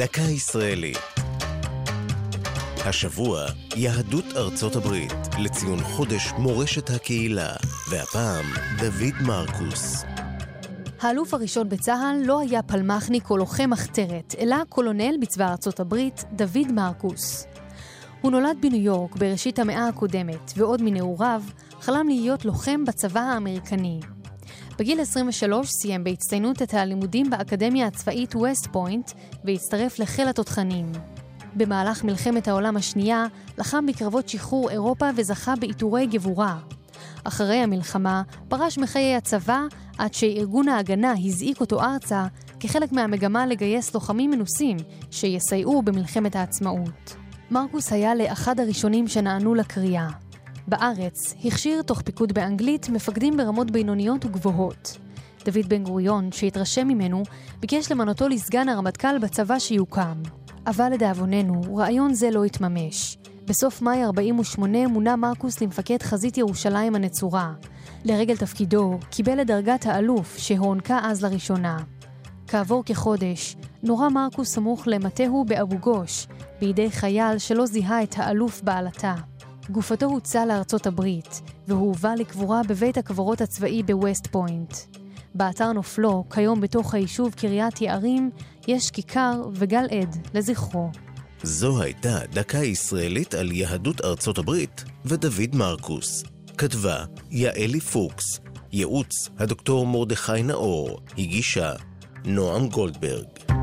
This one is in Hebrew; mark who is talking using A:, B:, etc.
A: דקה ישראלית. השבוע, יהדות ארצות הברית, לציון חודש מורשת הקהילה, והפעם, דוד מרקוס.
B: האלוף הראשון בצה"ל לא היה פלמחניק או לוחם מחתרת, אלא קולונל בצבא ארצות הברית, דוד מרקוס. הוא נולד בניו יורק בראשית המאה הקודמת, ועוד מנעוריו חלם להיות לוחם בצבא האמריקני. בגיל 23 סיים בהצטיינות את הלימודים באקדמיה הצבאית ווסט פוינט והצטרף לחיל התותחנים. במהלך מלחמת העולם השנייה לחם בקרבות שחרור אירופה וזכה בעיטורי גבורה. אחרי המלחמה פרש מחיי הצבא עד שארגון ההגנה הזעיק אותו ארצה כחלק מהמגמה לגייס לוחמים מנוסים שיסייעו במלחמת העצמאות. מרקוס היה לאחד הראשונים שנענו לקריאה. בארץ הכשיר תוך פיקוד באנגלית מפקדים ברמות בינוניות וגבוהות. דוד בן גוריון, שהתרשם ממנו, ביקש למנותו לסגן הרמטכ"ל בצבא שיוקם. אבל לדאבוננו, רעיון זה לא התממש. בסוף מאי 48 מונה מרקוס למפקד חזית ירושלים הנצורה. לרגל תפקידו קיבל את דרגת האלוף שהוענקה אז לראשונה. כעבור כחודש, נורה מרקוס סמוך למטהו באבו גוש, בידי חייל שלא זיהה את האלוף בעלתה. גופתו הוצא לארצות הברית, והוא הובא לקבורה בבית הקברות הצבאי בווסט פוינט. באתר נופלו, כיום בתוך היישוב קריית יערים, יש כיכר וגל עד לזכרו.
A: זו הייתה דקה ישראלית על יהדות ארצות הברית ודוד מרקוס. כתבה יעלי פוקס, ייעוץ הדוקטור מרדכי נאור, הגישה נועם גולדברג.